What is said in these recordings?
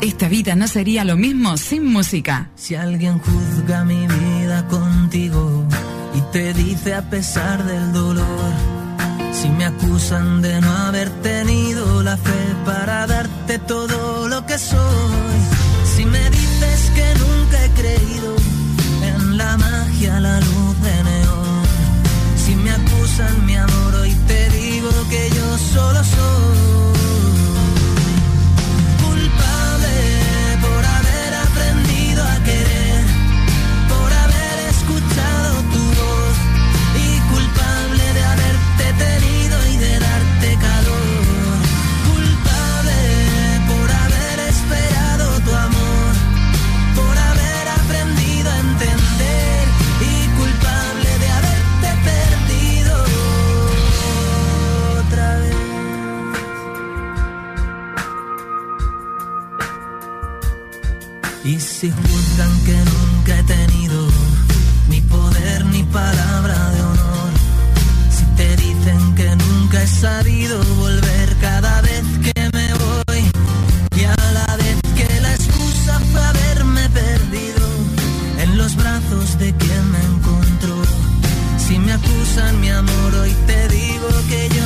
Esta vida no sería lo mismo sin música. Si alguien juzga mi vida contigo y te dice a pesar del dolor, si me acusan de no haber tenido la fe para darte todo lo que soy, si me dices que nunca he creído en la magia, la luz de neón, si me acusan mi amor, hoy te digo que yo solo soy. Si juzgan que nunca he tenido ni poder ni palabra de honor, si te dicen que nunca he sabido volver cada vez que me voy, y a la vez que la excusa fue haberme perdido en los brazos de quien me encontró, si me acusan mi amor, hoy te digo que yo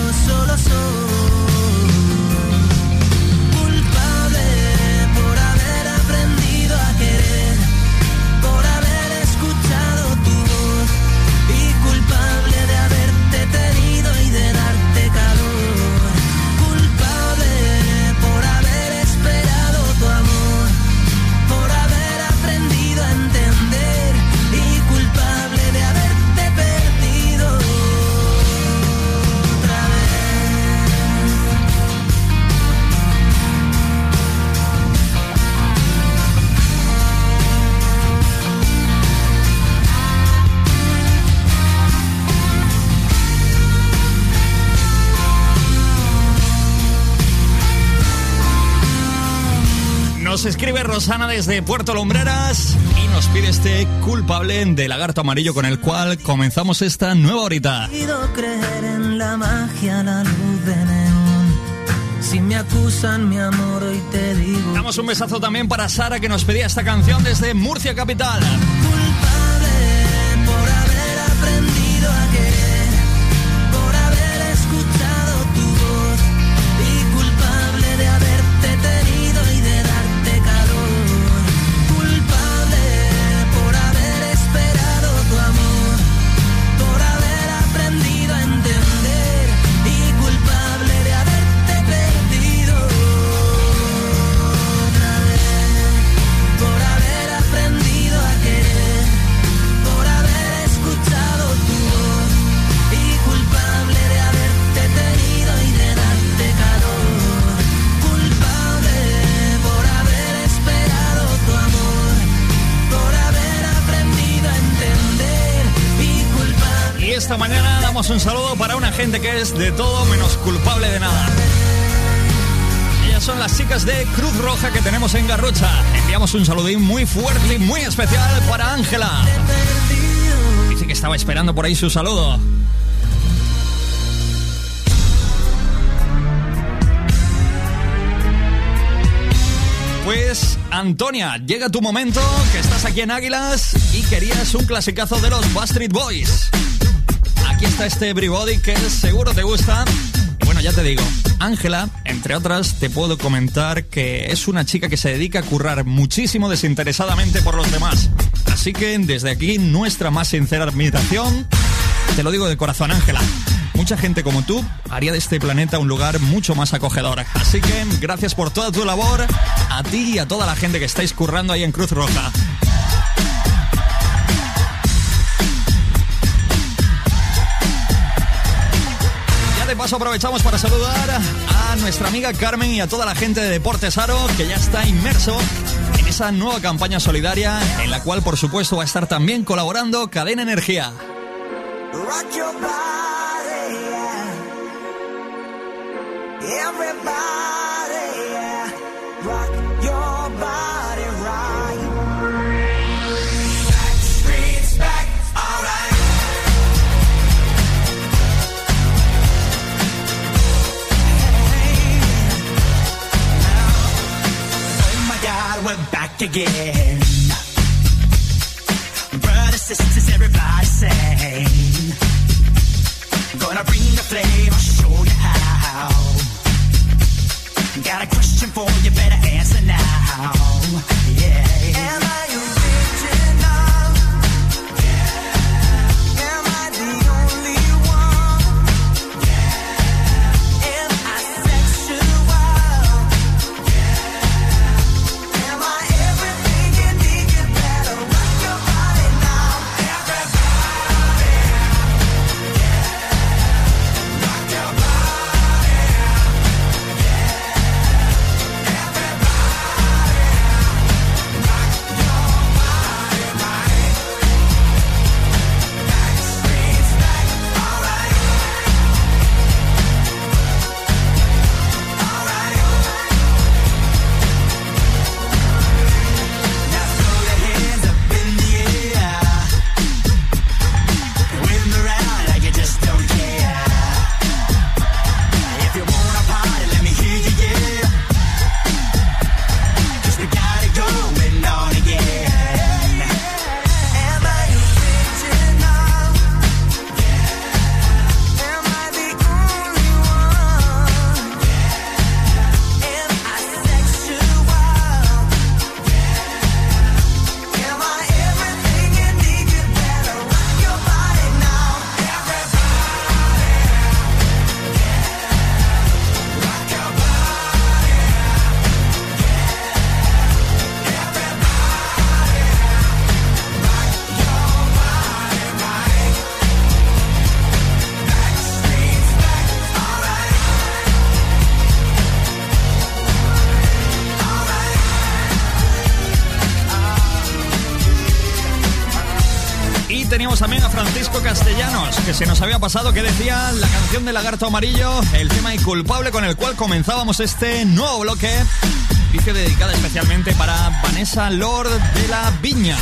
Rosana desde Puerto Lumbreras y nos pide este culpable de lagarto amarillo con el cual comenzamos esta nueva horita. creer en la magia, la luz de neón. Si me acusan, mi amor, hoy te digo. Damos un besazo también para Sara que nos pedía esta canción desde Murcia Capital. mañana damos un saludo para una gente que es de todo menos culpable de nada. Ellas son las chicas de Cruz Roja que tenemos en Garrocha. Enviamos un saludín muy fuerte y muy especial para Ángela. Dice que estaba esperando por ahí su saludo. Pues, Antonia, llega tu momento, que estás aquí en Águilas y querías un clasicazo de los Bastard Boys aquí está este Everybody que seguro te gusta. Y bueno, ya te digo, Ángela, entre otras, te puedo comentar que es una chica que se dedica a currar muchísimo desinteresadamente por los demás. Así que desde aquí, nuestra más sincera admiración, te lo digo de corazón, Ángela. Mucha gente como tú haría de este planeta un lugar mucho más acogedor. Así que gracias por toda tu labor, a ti y a toda la gente que estáis currando ahí en Cruz Roja. de paso aprovechamos para saludar a nuestra amiga Carmen y a toda la gente de Deportes Aro que ya está inmerso en esa nueva campaña solidaria en la cual por supuesto va a estar también colaborando Cadena Energía. Again. Que se nos había pasado que decía la canción de Lagarto Amarillo, el tema inculpable con el cual comenzábamos este nuevo bloque. Dice dedicada especialmente para Vanessa Lord de la Viña.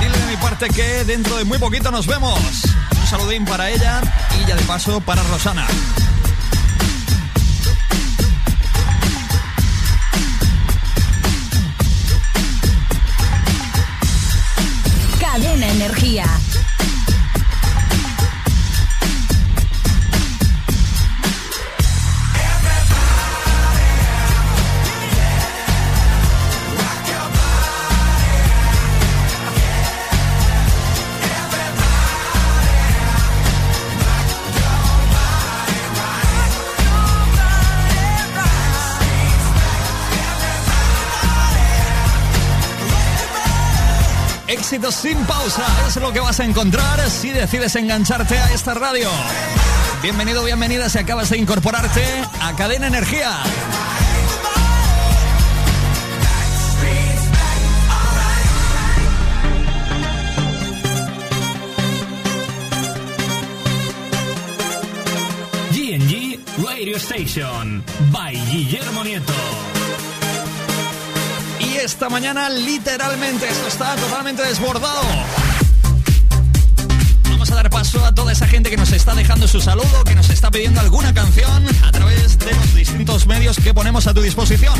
Dile de mi parte que dentro de muy poquito nos vemos. Un saludín para ella y ya de paso para Rosana. Sin pausa. Es lo que vas a encontrar si decides engancharte a esta radio. Bienvenido, bienvenida si acabas de incorporarte a Cadena Energía. GNG Radio Station by Guillermo Nieto esta mañana literalmente esto está totalmente desbordado. Vamos a dar paso a toda esa gente que nos está dejando su saludo, que nos está pidiendo alguna canción a través de los distintos medios que ponemos a tu disposición.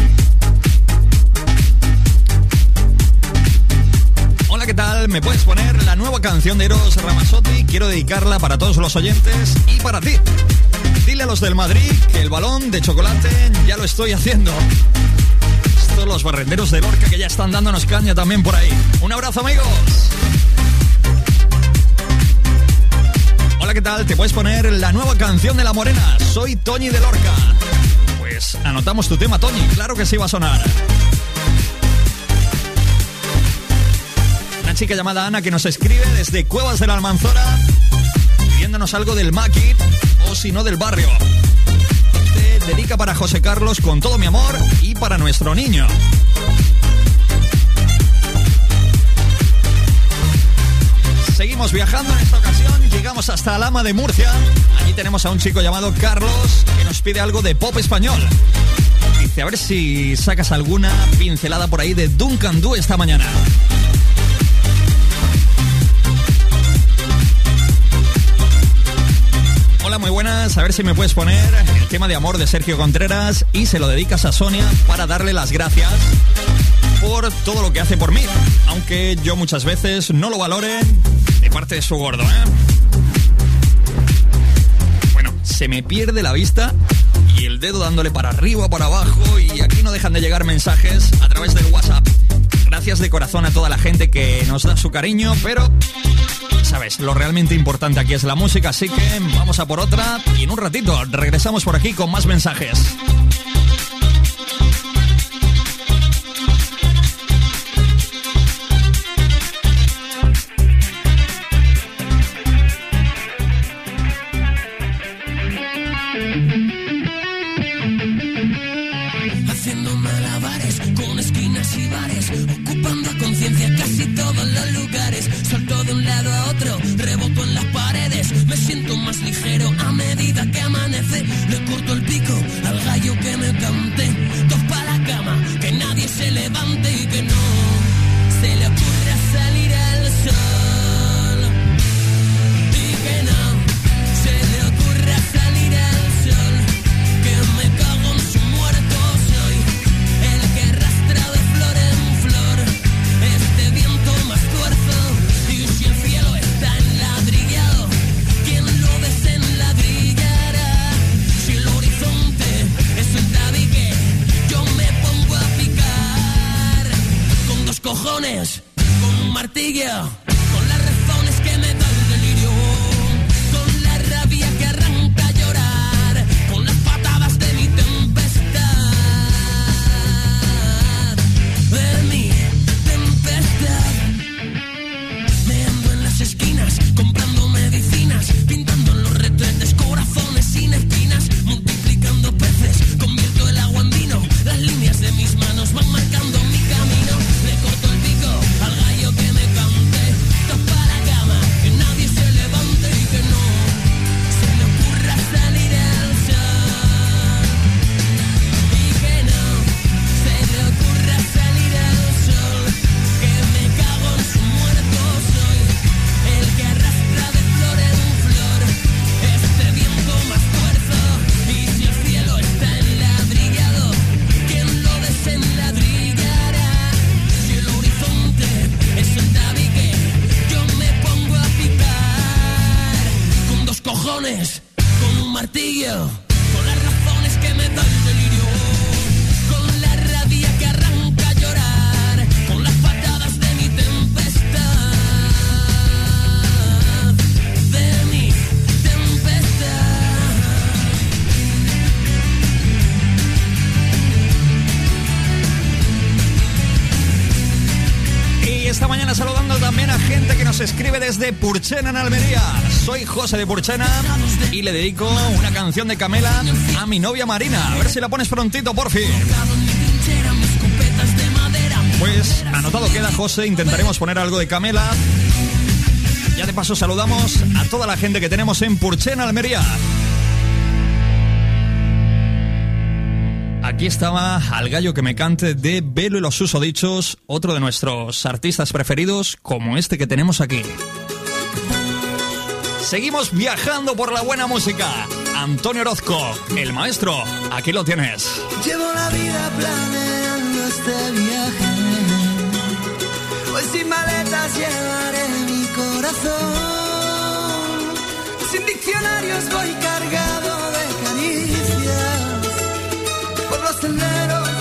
Hola, ¿qué tal? ¿Me puedes poner la nueva canción de Eros Ramazzotti? Quiero dedicarla para todos los oyentes y para ti. Dile a los del Madrid que el balón de chocolate ya lo estoy haciendo los barrenderos de Lorca que ya están dándonos caña también por ahí. Un abrazo amigos. Hola, ¿qué tal? ¿Te puedes poner la nueva canción de La Morena? Soy Toñi de Lorca. Pues anotamos tu tema, Toñi. Claro que sí va a sonar. Una chica llamada Ana que nos escribe desde Cuevas de la Almanzora pidiéndonos algo del Maquit o si no del barrio dedica para José Carlos con todo mi amor y para nuestro niño. Seguimos viajando en esta ocasión, llegamos hasta Alama de Murcia. Allí tenemos a un chico llamado Carlos que nos pide algo de pop español. Dice, a ver si sacas alguna pincelada por ahí de Duncan Du esta mañana. Hola, muy buenas a ver si me puedes poner el tema de amor de Sergio Contreras y se lo dedicas a Sonia para darle las gracias por todo lo que hace por mí. Aunque yo muchas veces no lo valore de parte de su gordo, ¿eh? Bueno, se me pierde la vista y el dedo dándole para arriba, para abajo y aquí no dejan de llegar mensajes a través del WhatsApp. Gracias de corazón a toda la gente que nos da su cariño, pero sabes, lo realmente importante aquí es la música, así que vamos a por otra y en un ratito regresamos por aquí con más mensajes. now. De Purchena en Almería. Soy José de Purchena y le dedico una canción de Camela a mi novia Marina. A ver si la pones prontito, por fin. Pues anotado queda, José. Intentaremos poner algo de Camela. Ya de paso saludamos a toda la gente que tenemos en Purchena, Almería. Aquí estaba Al Gallo que me cante de Velo y los Susodichos, otro de nuestros artistas preferidos, como este que tenemos aquí. Seguimos viajando por la buena música. Antonio Orozco, el maestro, aquí lo tienes. Llevo la vida planeando este viaje. Hoy sin maletas llevaré mi corazón. Sin diccionarios voy cargado los senderos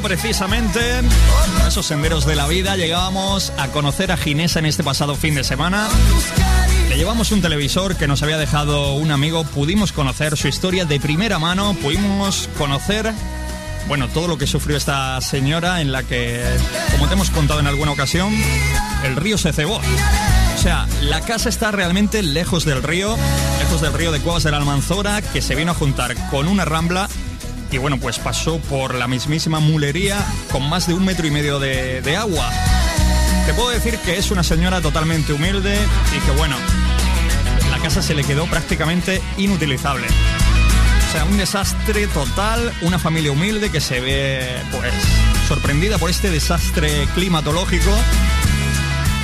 precisamente esos senderos de la vida, llegábamos a conocer a Ginesa en este pasado fin de semana. Le llevamos un televisor que nos había dejado un amigo, pudimos conocer su historia de primera mano, pudimos conocer, bueno, todo lo que sufrió esta señora en la que, como te hemos contado en alguna ocasión, el río se cebó. O sea, la casa está realmente lejos del río, lejos del río de Cuevas de la Almanzora, que se vino a juntar con una rambla y bueno, pues pasó por la mismísima mulería con más de un metro y medio de, agua. Te puedo decir que es una señora totalmente humilde y que bueno, la casa se le quedó prácticamente inutilizable. O sea, un desastre total, una familia humilde que se ve pues sorprendida por este desastre climatológico.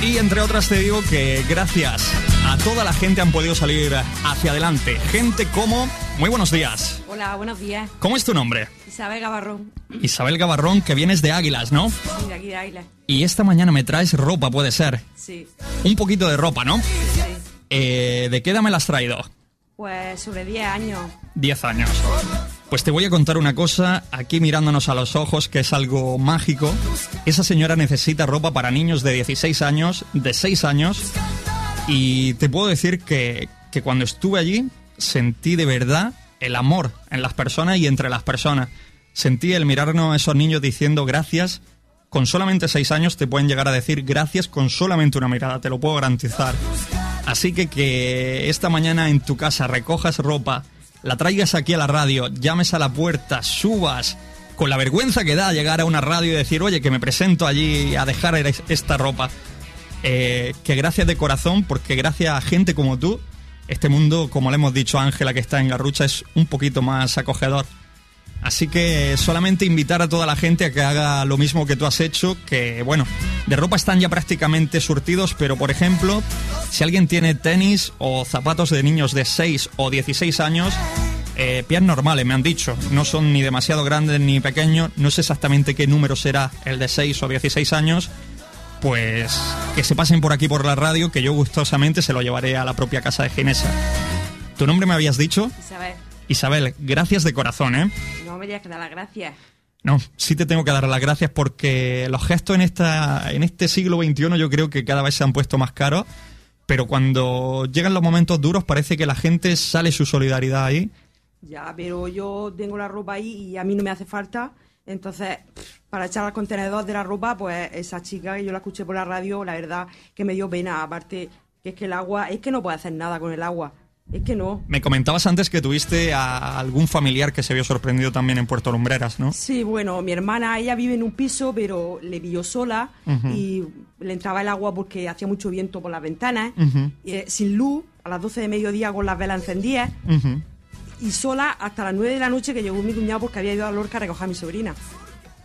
Y entre otras te digo que gracias a toda la gente han podido salir hacia adelante. Gente como... Muy buenos días. Hola, buenos días. ¿Cómo es tu nombre? Isabel Gavarrón, Isabel Gavarrón, que vienes de Águilas, ¿no? sí, de aquí de Águila. Y esta mañana me traes ropa, puede ser. Sí, Un poquito de ropa, ¿no? sí. Eh, ¿De qué edad me la has traído? Pues sobre 10 años. 10 años. Pues te voy a contar una cosa, aquí mirándonos a los ojos, que es algo mágico. Esa señora necesita ropa para niños de 16 años, de 6 años. Y te puedo decir que, que cuando estuve allí, sentí de verdad el amor en las personas y entre las personas. Sentí el mirarnos a esos niños diciendo gracias. Con solamente 6 años te pueden llegar a decir gracias con solamente una mirada, te lo puedo garantizar. Así que que esta mañana en tu casa recojas ropa, la traigas aquí a la radio, llames a la puerta, subas, con la vergüenza que da llegar a una radio y decir, oye, que me presento allí a dejar es- esta ropa. Eh, que gracias de corazón, porque gracias a gente como tú, este mundo, como le hemos dicho a Ángela que está en Garrucha, es un poquito más acogedor. Así que solamente invitar a toda la gente a que haga lo mismo que tú has hecho, que bueno, de ropa están ya prácticamente surtidos, pero por ejemplo, si alguien tiene tenis o zapatos de niños de 6 o 16 años, eh, pies normales, me han dicho, no son ni demasiado grandes ni pequeños, no sé exactamente qué número será el de 6 o 16 años, pues que se pasen por aquí por la radio, que yo gustosamente se lo llevaré a la propia casa de Ginesa. ¿Tu nombre me habías dicho? Isabel, Isabel, gracias de corazón, ¿eh? no me digas que da las gracias. No, sí te tengo que dar las gracias porque los gestos en, esta, en este siglo XXI yo creo que cada vez se han puesto más caros, pero cuando llegan los momentos duros parece que la gente sale su solidaridad ahí. Ya, pero yo tengo la ropa ahí y a mí no me hace falta. Entonces, para echar al contenedor de la ropa, pues esa chica que yo la escuché por la radio, la verdad que me dio pena. Aparte, que es que el agua, es que no puede hacer nada con el agua. Es que no. Me comentabas antes que tuviste a algún familiar que se vio sorprendido también en Puerto Lumbreras, ¿no? Sí, bueno, mi hermana, ella vive en un piso, pero le pilló sola y le entraba el agua porque hacía mucho viento por las ventanas, y, eh, sin luz, a las 12 de mediodía con las velas encendidas, Ujú. Y sola hasta las 9 de la noche que llegó mi cuñado porque había ido a Lorca a recoger a mi sobrina.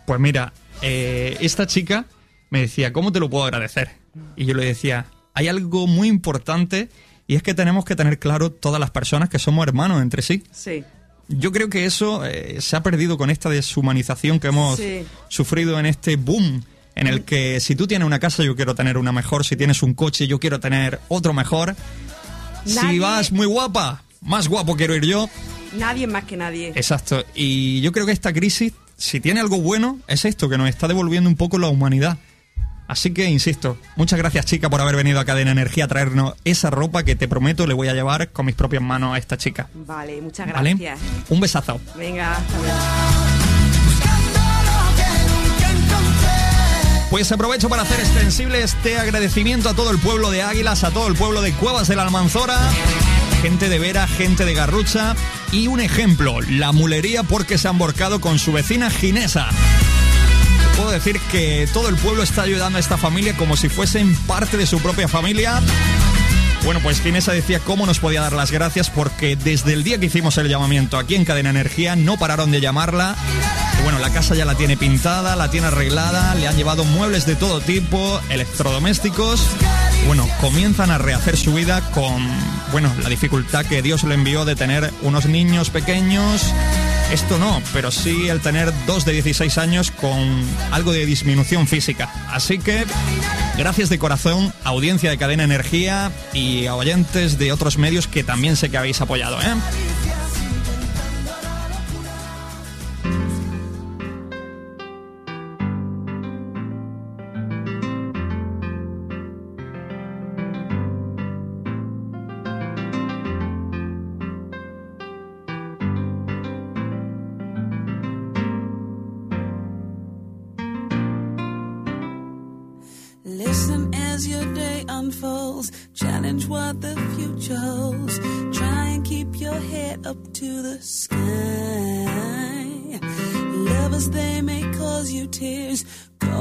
Pues mira, eh, esta chica me decía, ¿cómo te lo puedo agradecer? Y yo le decía, hay algo muy importante y es que tenemos que tener claro todas las personas que somos hermanos entre sí. Sí, Yo creo que eso eh, se ha perdido con esta deshumanización que hemos Sí. sufrido en este boom en el que si tú tienes una casa yo quiero tener una mejor, si tienes un coche yo quiero tener otro mejor. Si vas muy guapa, más guapo quiero ir yo. nadie más que nadie. Exacto. Y yo creo que esta crisis, si tiene algo bueno, es esto, que nos está devolviendo un poco la humanidad. Así que, insisto, muchas gracias chica por haber venido a Cadena Energía a traernos esa ropa que te prometo le voy a llevar con mis propias manos a esta chica. Vale, muchas ¿Vale? gracias. Un besazo. Venga, hasta luego. Pues aprovecho para hacer extensible este agradecimiento a todo el pueblo de Águilas, a todo el pueblo de Cuevas de la Almanzora, gente de Vera, gente de Garrucha y un ejemplo, la mulería porque se han borcado con su vecina Ginesa. Puedo decir que todo el pueblo está ayudando a esta familia como si fuesen parte de su propia familia. Bueno, pues Ginesa decía cómo nos podía dar las gracias porque desde el día que hicimos el llamamiento aquí en Cadena Energía no pararon de llamarla. Bueno, la casa ya la tiene pintada, la tiene arreglada, le han llevado muebles de todo tipo, electrodomésticos. Bueno, comienzan a rehacer su vida con, bueno, la dificultad que Dios le envió de tener unos niños pequeños. Esto no, pero sí el tener dos de 16 años con algo de disminución física. Así que Gracias de corazón, audiencia de Cadena Energía y a oyentes de otros medios que también sé que habéis apoyado. ¿eh?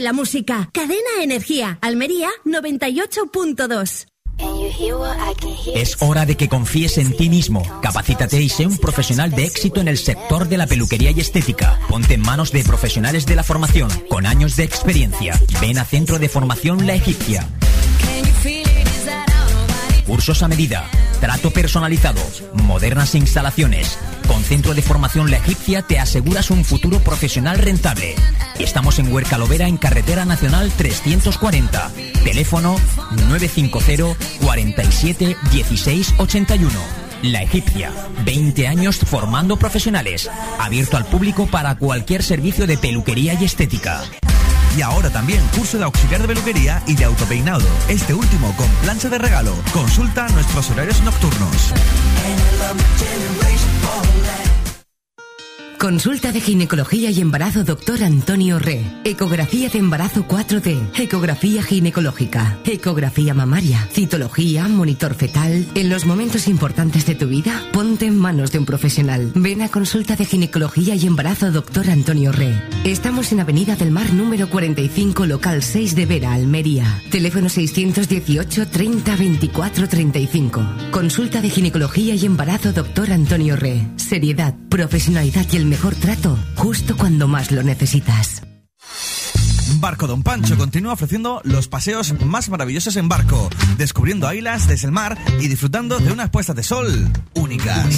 La música. Cadena Energía. Almería 98.2. Es hora de que confíes en ti mismo. Capacítate y sé un profesional de éxito en el sector de la peluquería y estética. Ponte en manos de profesionales de la formación, con años de experiencia. Ven a Centro de Formación La Egipcia. Cursos a medida, trato personalizado, modernas instalaciones. Con Centro de Formación La Egipcia te aseguras un futuro profesional rentable. Estamos en Huerca Lovera en Carretera Nacional 340. Teléfono 950 47 16 81. La Egipcia, 20 años formando profesionales. Abierto al público para cualquier servicio de peluquería y estética. Y ahora también curso de auxiliar de peluquería y de autopeinado. Este último con plancha de regalo. Consulta nuestros horarios nocturnos. Consulta de ginecología y embarazo Dr. Antonio Re. Ecografía de embarazo 4D. Ecografía ginecológica. Ecografía mamaria. Citología, monitor fetal. En los momentos importantes de tu vida, ponte en manos de un profesional. Ven a consulta de ginecología y embarazo Dr. Antonio Re. Estamos en Avenida del Mar número 45, local 6 de Vera, Almería. Teléfono 618 30 24 35. Consulta de ginecología y embarazo Dr. Antonio Re. Seriedad, profesionalidad y el mejor trato justo cuando más lo necesitas. Barco Don Pancho continúa ofreciendo los paseos más maravillosos en barco, descubriendo islas desde el mar y disfrutando de unas puestas de sol únicas.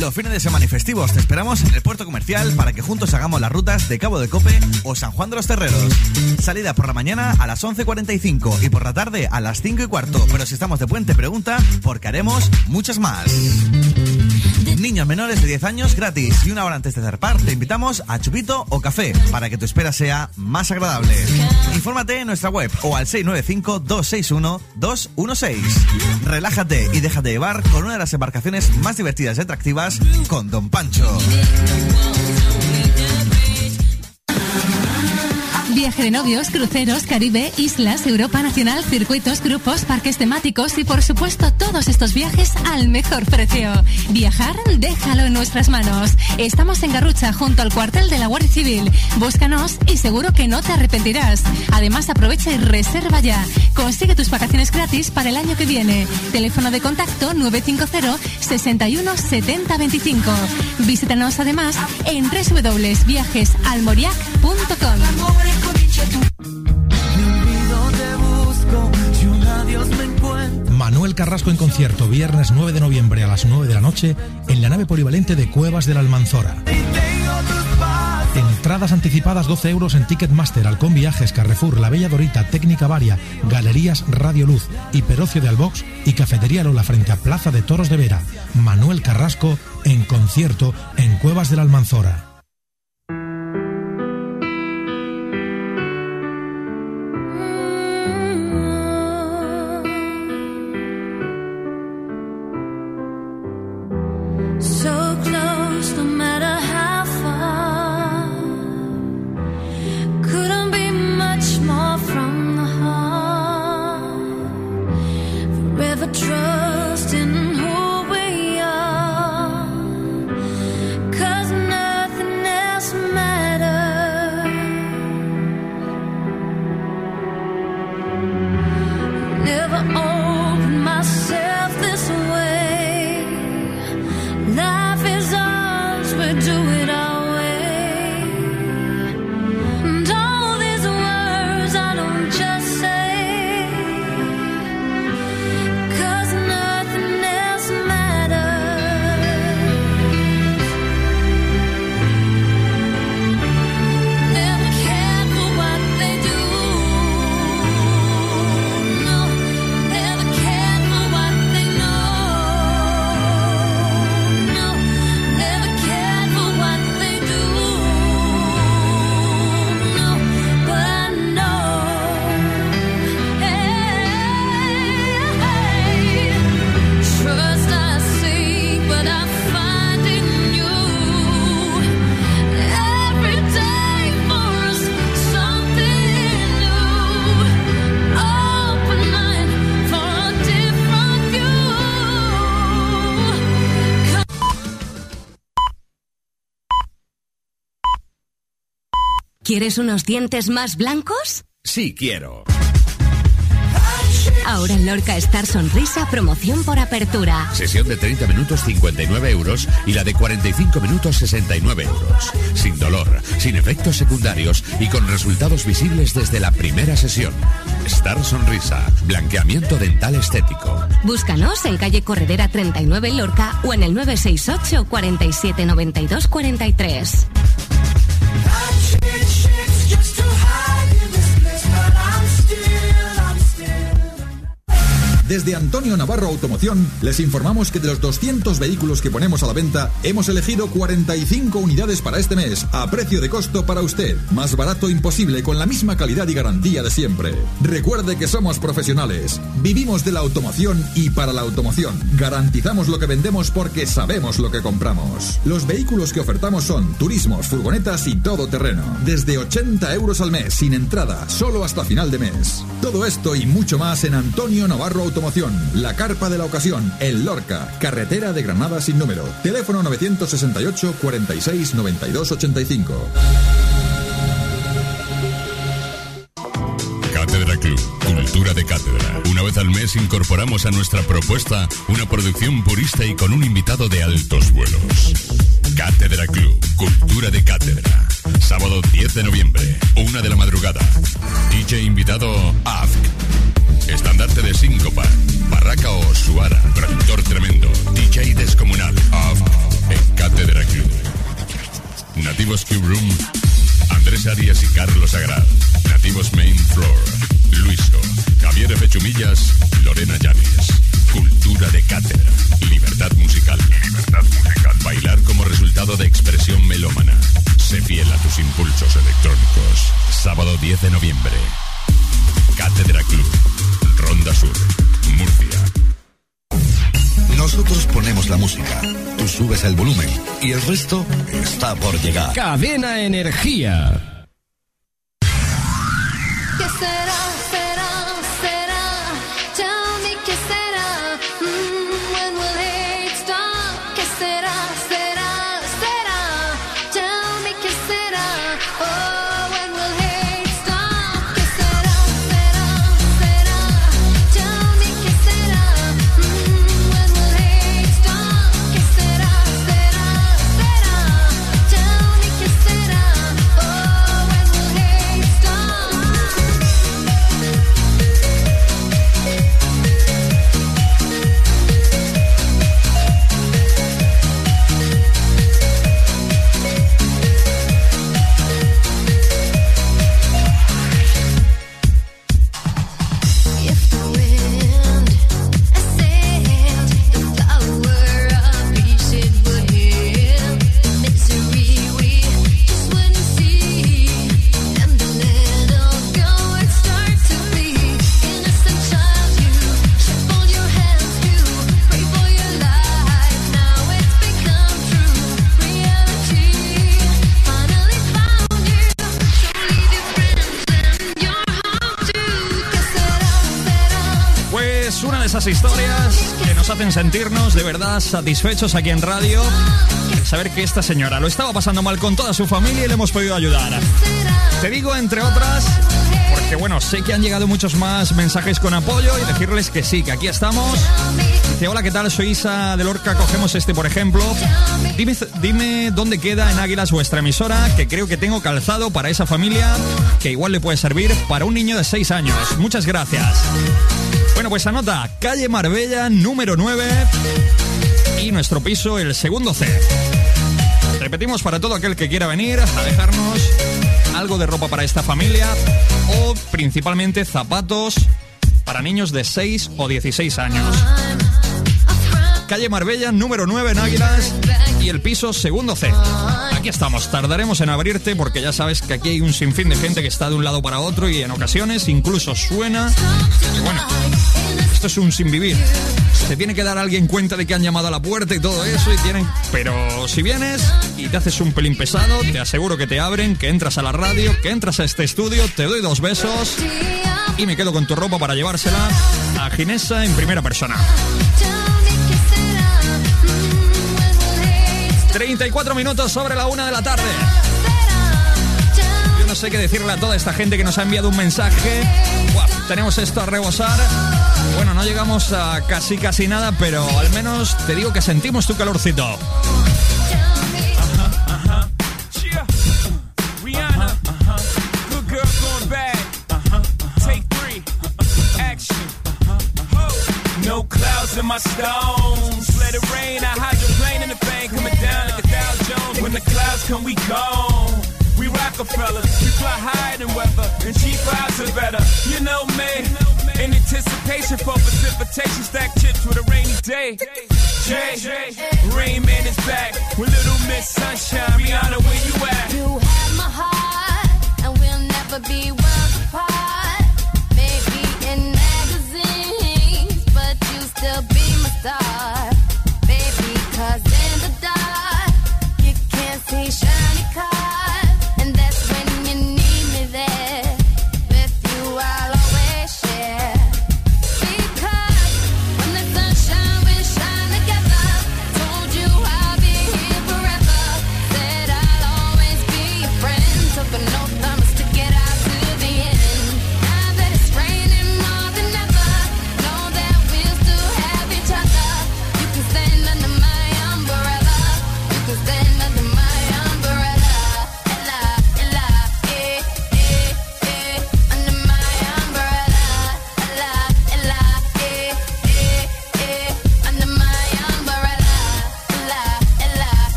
Los fines de semana y festivos te esperamos en el puerto comercial para que juntos hagamos las rutas de Cabo de Cope o San Juan de los Terreros. Salida por la mañana a las 11.45 y por la tarde a las 5 y cuarto. Pero si estamos de puente, pregunta porque haremos muchas más. Niños menores de 10 años gratis y una hora antes de zarpar te invitamos a chupito o café para que tu espera sea más agradable. Infórmate en nuestra web o al 695-261-216. Relájate y déjate llevar con una de las embarcaciones más divertidas y atractivas con Don Pancho. Viaje de novios, cruceros, Caribe, islas, Europa Nacional, circuitos, grupos, parques temáticos y por supuesto todos estos viajes al mejor precio. Viajar, déjalo en nuestras manos. Estamos en Garrucha junto al cuartel de la Guardia Civil. Búscanos y seguro que no te arrepentirás. Además aprovecha y reserva ya. Consigue tus vacaciones gratis para el año que viene. Teléfono de contacto 950 61 70 25. Visítanos además en www.viajesalmoriac.com. Manuel Carrasco en concierto, viernes 9 de noviembre a las 9 de la noche en la nave polivalente de Cuevas de la Almanzora. Entradas anticipadas 12 euros en Ticketmaster, Halcón Viajes, Carrefour, La Bella Dorita, Técnica Varia, Galerías Radio Luz, Hiperocio de Albox y Cafetería Lola frente a Plaza de Toros de Vera. Manuel Carrasco en concierto en Cuevas de la Almanzora. never own ¿Quieres unos dientes más blancos? Sí, quiero. Ahora en Lorca Star Sonrisa, promoción por apertura. Sesión de 30 minutos 59 euros y la de 45 minutos 69 euros. Sin dolor, sin efectos secundarios y con resultados visibles desde la primera sesión. Star Sonrisa, blanqueamiento dental estético. Búscanos en calle Corredera 39 en Lorca o en el 968 47 92 43. Desde Antonio Navarro Automoción les informamos que de los 200 vehículos que ponemos a la venta, hemos elegido 45 unidades para este mes, a precio de costo para usted. Más barato imposible con la misma calidad y garantía de siempre. Recuerde que somos profesionales, vivimos de la automoción y para la automoción. Garantizamos lo que vendemos porque sabemos lo que compramos. Los vehículos que ofertamos son turismos, furgonetas y todo terreno. Desde 80 euros al mes, sin entrada, solo hasta final de mes. Todo esto y mucho más en Antonio Navarro Automoción, la carpa de la ocasión, en Lorca, carretera de Granada sin número. Teléfono 968 46 92 85. Cátedra Club, cultura de cátedra. Una vez al mes incorporamos a nuestra propuesta una producción purista y con un invitado de altos vuelos. Cátedra Club, cultura de cátedra. Sábado 10 de noviembre, una de la madrugada. DJ invitado AFK. Estandarte de Síncopa, Barraca o Suara, Productor Tremendo, DJ Descomunal, AFK, en Cátedra Club. Nativos Cube Room, Andrés Arias y Carlos Agral. Nativos Main Floor, Luiso, Javier F. Chumillas, Lorena Llanes. Cultura de cátedra, libertad musical. Libertad musical. Bailar como resultado de expresión melómana. Sé fiel a tus impulsos electrónicos. Sábado 10 de noviembre. Cátedra Club, Ronda Sur, Murcia. Nosotros ponemos la música, tú subes el volumen y el resto está por llegar. Cadena Energía. ¿Qué será? Hacen sentirnos de verdad satisfechos aquí en radio. Saber que esta señora lo estaba pasando mal con toda su familia y le hemos podido ayudar. Te digo, entre otras, porque bueno, sé que han llegado muchos más mensajes con apoyo y decirles que sí, que aquí estamos. Dice, hola, ¿qué tal? Soy Isa de Lorca, cogemos este, por ejemplo. Dime, dime dónde queda en Águilas vuestra emisora, que creo que tengo calzado para esa familia, que igual le puede servir para un niño de 6 años. Muchas gracias. Bueno, pues anota, calle Marbella, número 9 y nuestro piso, el segundo C. Repetimos para todo aquel que quiera venir a dejarnos algo de ropa para esta familia o principalmente zapatos para niños de 6 o 16 años. Calle Marbella, número 9 en Águilas y el piso segundo C. Aquí estamos, tardaremos en abrirte porque ya sabes que aquí hay un sinfín de gente que está de un lado para otro y en ocasiones incluso suena. Bueno, esto es un sin vivir. Se tiene que dar alguien cuenta de que han llamado a la puerta y todo eso y tienen... Pero si vienes y te haces un pelín pesado, te aseguro que te abren, que entras a la radio, que entras a este estudio, te doy dos besos y me quedo con tu ropa para llevársela a Ginesa en primera persona. 34 minutos sobre la una de la tarde. Yo no sé qué decirle a toda esta gente que nos ha enviado un mensaje. Tenemos esto a rebosar. Bueno, no llegamos a casi casi nada, pero al menos te digo que sentimos tu calorcito. No clouds in my stones. Let it rain, I can we go? We Rockefellers, we fly higher than weather, and cheap vibes are better. You know me. In anticipation for precipitation, stack chips with a rainy day. Jay, Rain Man is back with Little Miss Sunshine. Rihanna, where you at? You have my heart, and we'll never be.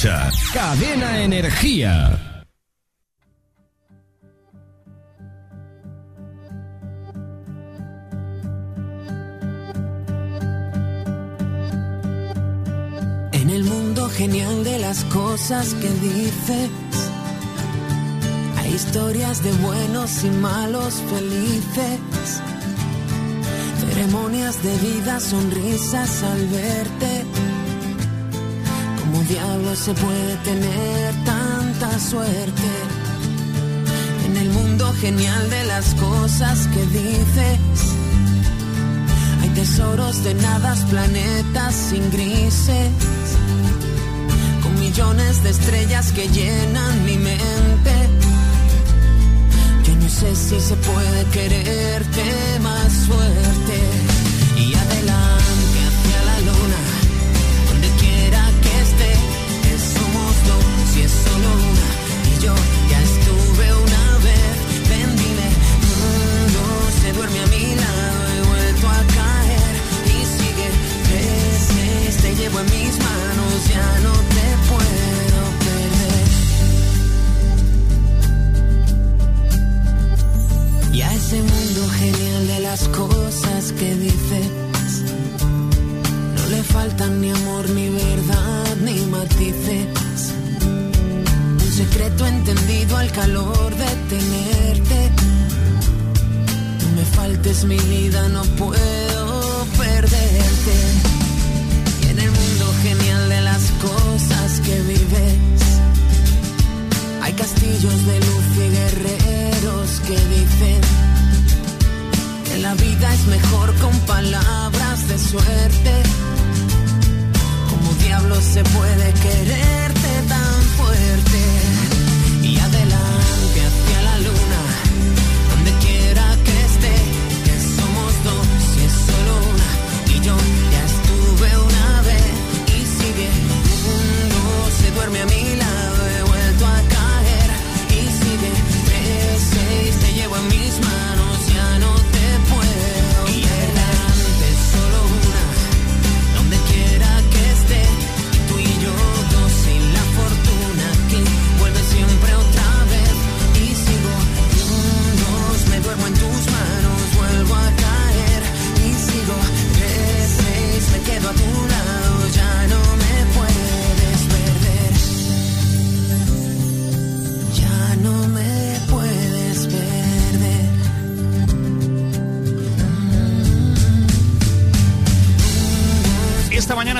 Cadena Energía. En el mundo genial de las cosas que dices, hay historias de buenos y malos felices, ceremonias de vida, sonrisas al verte diablo se puede tener tanta suerte? En el mundo genial de las cosas que dices, hay tesoros de nadas, planetas sin grises, con millones de estrellas que llenan mi mente. Yo no sé si se puede quererte más fuerte. genial de las cosas que dices. No le faltan ni amor, ni verdad, ni matices. Un secreto entendido al calor de tenerte. No me faltes mi vida, no puedo perderte. Y en el mundo genial de las cosas que vives. Hay castillos de luz y guerreros que dicen la vida es mejor con palabras de suerte. Como diablos se puede quererte tan fuerte. Y adelante hacia la luna,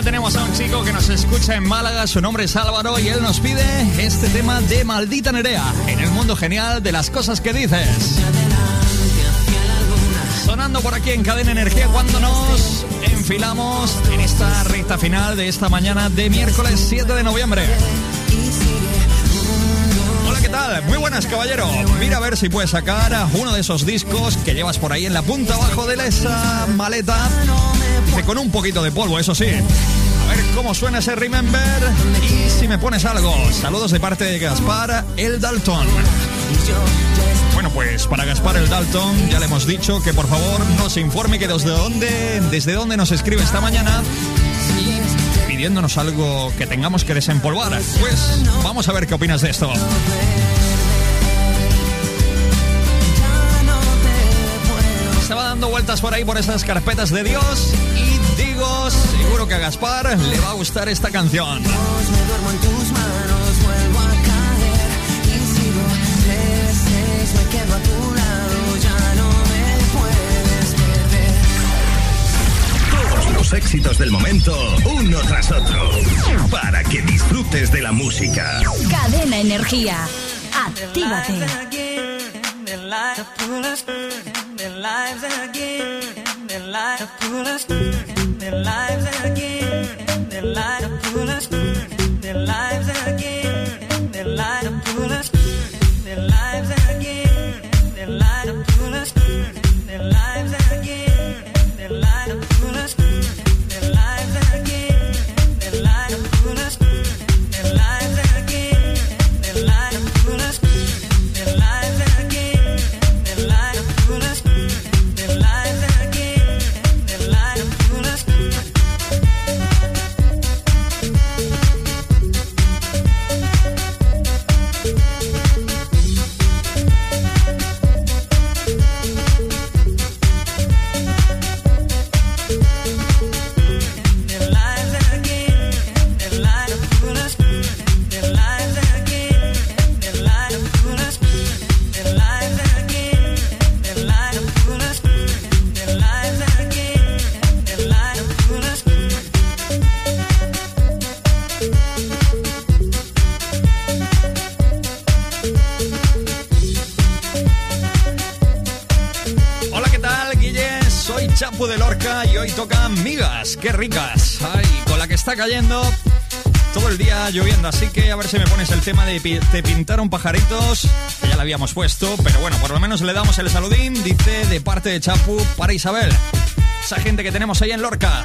tenemos a un chico que nos escucha en Málaga, su nombre es Álvaro y él nos pide este tema de Maldita Nerea, en el mundo genial de las cosas que dices. Sonando por aquí en Cadena Energía cuando nos enfilamos en esta recta final de esta mañana de miércoles 7 de noviembre. Hola, ¿qué tal? Muy buenas, caballero. Mira a ver si puedes sacar uno de esos discos que llevas por ahí en la punta abajo de esa maleta. Con un poquito de polvo, eso sí. A ver cómo suena ese Remember y si me pones algo. Saludos de parte de Gaspar, el Dalton. Bueno, pues para Gaspar el Dalton ya le hemos dicho que por favor nos informe que desde dónde, desde dónde nos escribe esta mañana pidiéndonos algo que tengamos que desempolvar. Pues vamos a ver qué opinas de esto. Estaba dando vueltas por ahí por esas carpetas de Dios y digo, seguro que a Gaspar le va a gustar esta canción. Los éxitos del momento, uno tras otro. Para que disfrutes de la música. Cadena Energía. Actívate. Their lives cayendo todo el día lloviendo, así que a ver si me pones el tema de te pintaron pajaritos, que ya lo habíamos puesto, pero bueno, por lo menos le damos el saludín, dice de parte de Chapu para Isabel. Esa gente que tenemos ahí en Lorca.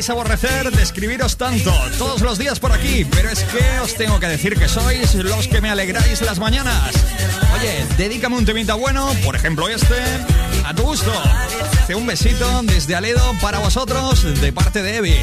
Vais aborrecer de escribiros tanto todos los días por aquí, pero es que os tengo que decir que sois los que me alegráis las mañanas. Oye, dedícame un temita bueno, por ejemplo este, a tu gusto. Hace un besito desde Aledo para vosotros de parte de Evi.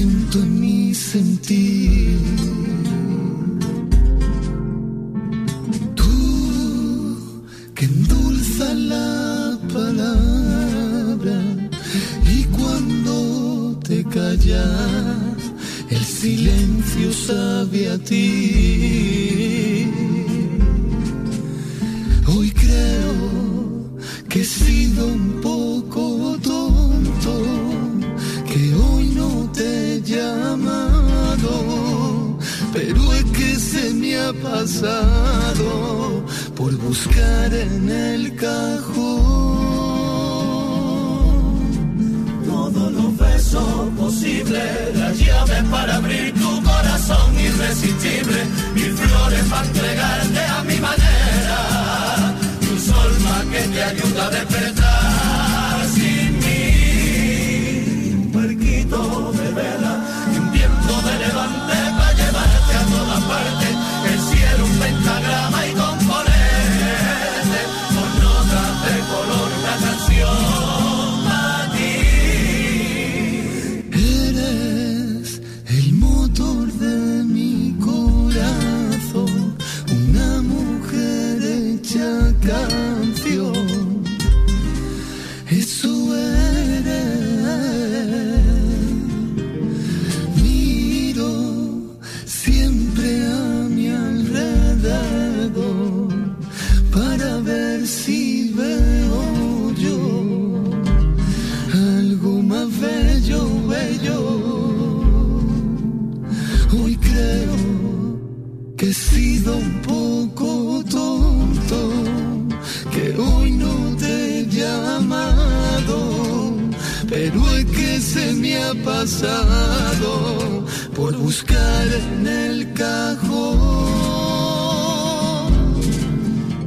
Siento en mi sentir. Tú que endulzas la palabra y cuando te callas, el silencio sabe a ti. Hoy creo que he sido un poco ha pasado por buscar en el cajón. Todos los besos posibles, las llaves para abrir tu corazón irresistible, mil flores para entregarte a mi manera, un sol más que te ayuda a despertar por buscar en el cajón.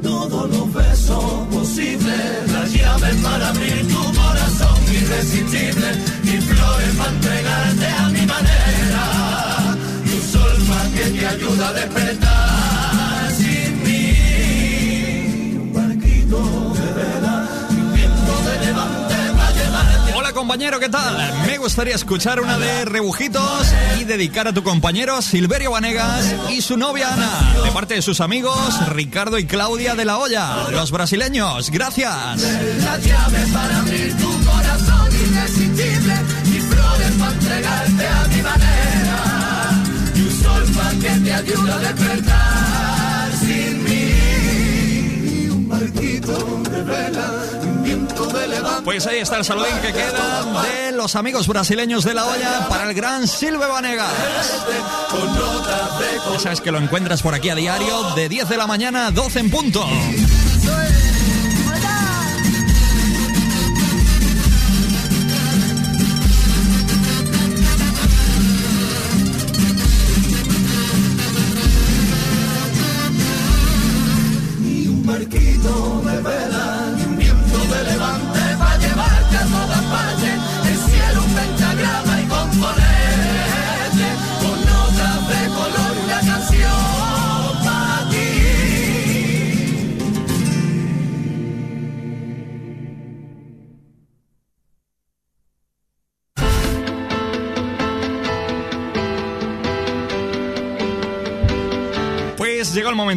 Todos los besos posibles, las llaves para abrir tu corazón irresistible, y flores para entregarte a mi manera, y un sol más que te ayuda a compañero, ¿qué tal? Me gustaría escuchar una de Rebujitos y dedicar a tu compañero Silverio Vanegas y su novia Ana, de parte de sus amigos Ricardo y Claudia de la Hoya, los brasileños. Gracias. La llave para abrir tu corazón irresistible y flores para entregarte a mi manera y un sol para que te ayude a despertar sin mí y un barquito de vela Pues ahí está el saludín que queda de los amigos brasileños de la Hoya para el gran Silve Vanegas. Ya sabes que lo encuentras por aquí a diario de 10 de la mañana a 12 en punto.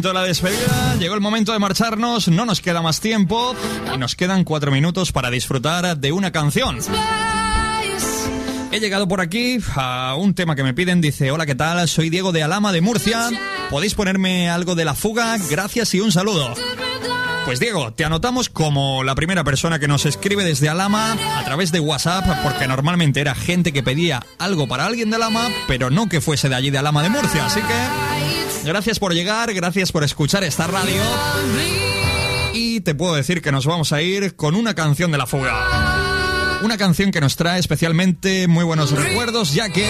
De la despedida, llegó el momento de marcharnos, no nos queda más tiempo y nos quedan cuatro minutos para disfrutar de una canción. He llegado por aquí a un tema que me piden, dice, hola, ¿qué tal? Soy Diego de Alama de Murcia. ¿Podéis ponerme algo de la fuga? Gracias y un saludo. Pues Diego, te anotamos como la primera persona que nos escribe desde Alama a través de WhatsApp, porque normalmente era gente que pedía algo para alguien de Alama, pero no que fuese de allí de Alama de Murcia. Así que gracias por llegar, gracias por escuchar esta radio. Y te puedo decir que nos vamos a ir con una canción de la fuga. Una canción que nos trae especialmente muy buenos recuerdos, ya que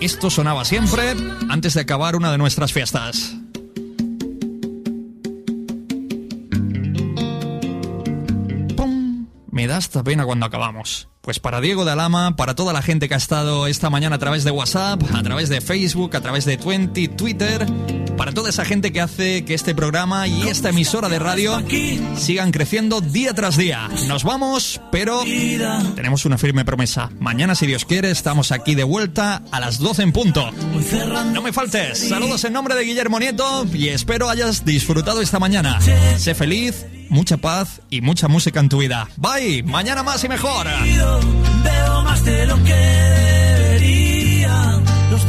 esto sonaba siempre antes de acabar una de nuestras fiestas. ¡Pum! Me da hasta pena cuando acabamos. Pues para Diego de Alama, para toda la gente que ha estado esta mañana a través de WhatsApp, a través de Facebook, a través de Twenty, Twitter, para toda esa gente que hace que este programa y esta emisora de radio sigan creciendo día tras día. Nos vamos, pero tenemos una firme promesa. Mañana, si Dios quiere, estamos aquí de vuelta a las 12 en punto. No me faltes. Saludos en nombre de Guillermo Nieto y espero hayas disfrutado esta mañana. Sé feliz, mucha paz y mucha música en tu vida. Bye, mañana más y mejor. Veo más de lo que debería. Los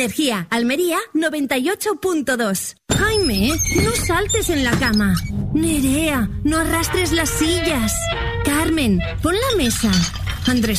Energía. Almería 98.2. Jaime, no saltes en la cama. Nerea, no arrastres las sillas. Carmen, pon la mesa. Andrés.